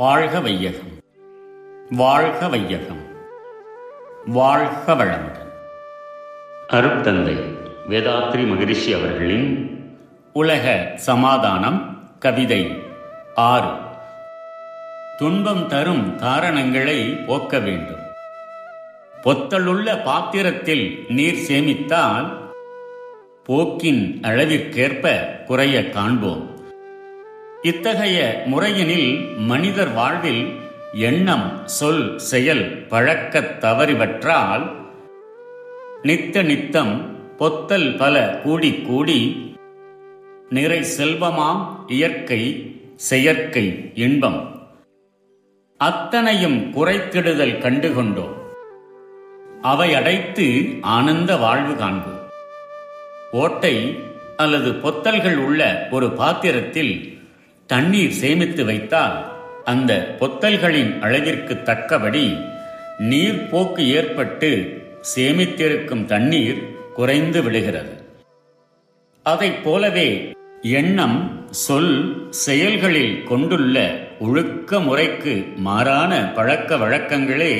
வாழ்க வையகம். வாழ்க வையகம். வாழ்க வளமுடன். அருட்தந்தை வேதாத்ரி மகரிஷி அவர்களின் உலக சமாதானம் கவிதை ஆறு. துன்பம் தரும் காரணங்களை போக்க வேண்டும். பொத்தலுள்ள பாத்திரத்தில் நீர் சேமித்தால் போக்கின் அளவிற்கேற்ப குறைய காண்போம். இத்தகைய முறையினில் மனிதர் வாழ்வில் எண்ணம் சொல் செயல் பழக்கத் தவறிவற்றால் நித்த நித்தம் பொத்தல் பல கூடி கூடி நிறை செல்வமாம் இயற்கை செயற்கை இன்பம். அத்தனையும் குறைத்திடுதல் கண்டுகொண்டோம். அவை அடைத்து ஆனந்த வாழ்வு காண்போம். ஓட்டை அல்லது பொத்தல்கள் உள்ள ஒரு பாத்திரத்தில் தண்ணீர் சேமித்து வைத்தால் அந்த பொத்தல்களின் அழகிற்கு தக்கபடி நீர்ப்போக்கு ஏற்பட்டு சேமித்திருக்கும் தண்ணீர் குறைந்து விடுகிறது. அதைப் போலவே எண்ணம் சொல் செயல்களில் கொண்டுள்ள ஒழுக்க முறைக்கு மாறான பழக்க வழக்கங்களே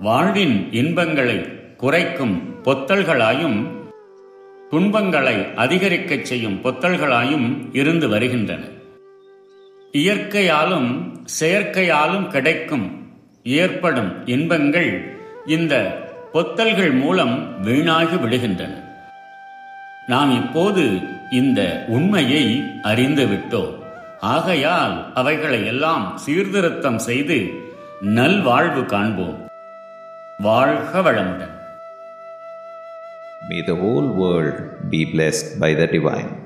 வாழ்வின் இன்பங்களை குறைக்கும் பொத்தல்களாயும் துன்பங்களை அதிகரிக்கச் செய்யும் பொத்தல்களாயும் இருந்து வருகின்றன. இயற்கையாலும் செயற்கையாலும் கிடைக்கும் ஏற்படும் இன்பங்கள் இந்த பொத்தல்கள் மூலம் வீணாகி விடுகின்றன. நாம் இப்போது இந்த உண்மையை அறிந்துவிட்டோம் ஆகையால் அவைகளை எல்லாம் சீர்திருத்தம் செய்து நல்வாழ்வு காண்போம். வாழ்க வளமுடன். May the whole world be blessed by the divine.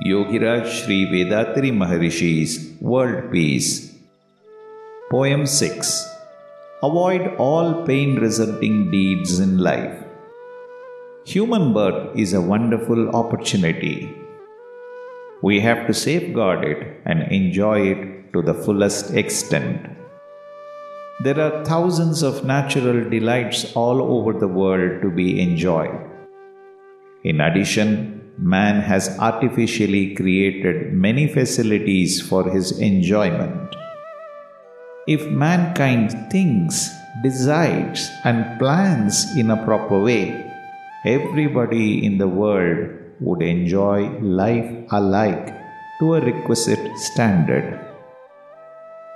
Yogiraj Sri Vedatri Maharishi's World Peace. Poem 6 Avoid all pain resulting deeds in life. Human birth is a wonderful opportunity. We have to safeguard it and enjoy it to the fullest extent. There are thousands of natural delights all over the world to be enjoyed. In addition, man has artificially created many facilities for his enjoyment. If mankind thinks, decides, and plans in a proper way, everybody in the world would enjoy life alike to a requisite standard.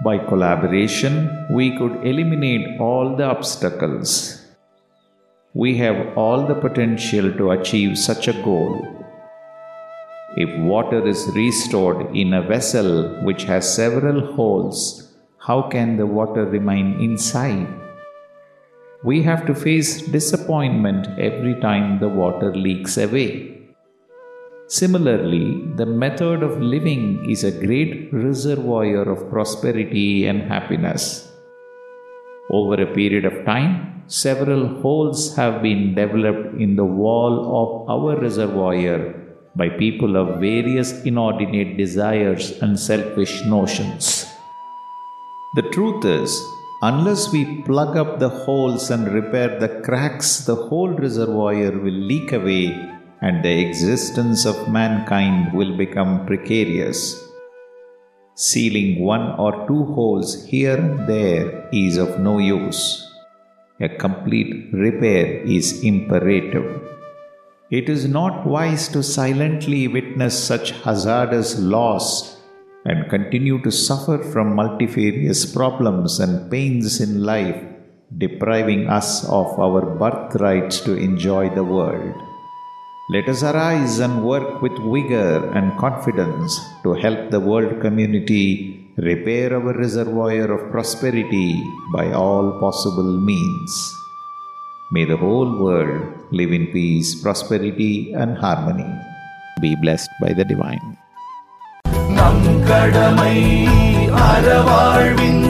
By collaboration, we could eliminate all the obstacles. We have all the potential to achieve such a goal. If water is restored in a vessel which has several holes, how can the water remain inside? We have to face disappointment every time the water leaks away. Similarly, the method of living is a great reservoir of prosperity and happiness. Over a period of time, several holes have been developed in the wall of our reservoir by people of various inordinate desires and selfish notions. The truth is, unless we plug up the holes and repair the cracks, the whole reservoir will leak away and the existence of mankind will become precarious. Sealing one or two holes here and there is of no use. A complete repair is imperative. It is not wise to silently witness such hazardous loss and continue to suffer from multifarious problems and pains in life, depriving us of our birthrights to enjoy the world. Let us arise and work with vigor and confidence to help the world community repair our reservoir of prosperity by all possible means. May the whole world live in peace, prosperity, and harmony. Be blessed by the divine. நம் கடமை அறவாழ்வின் நாட்டத்தே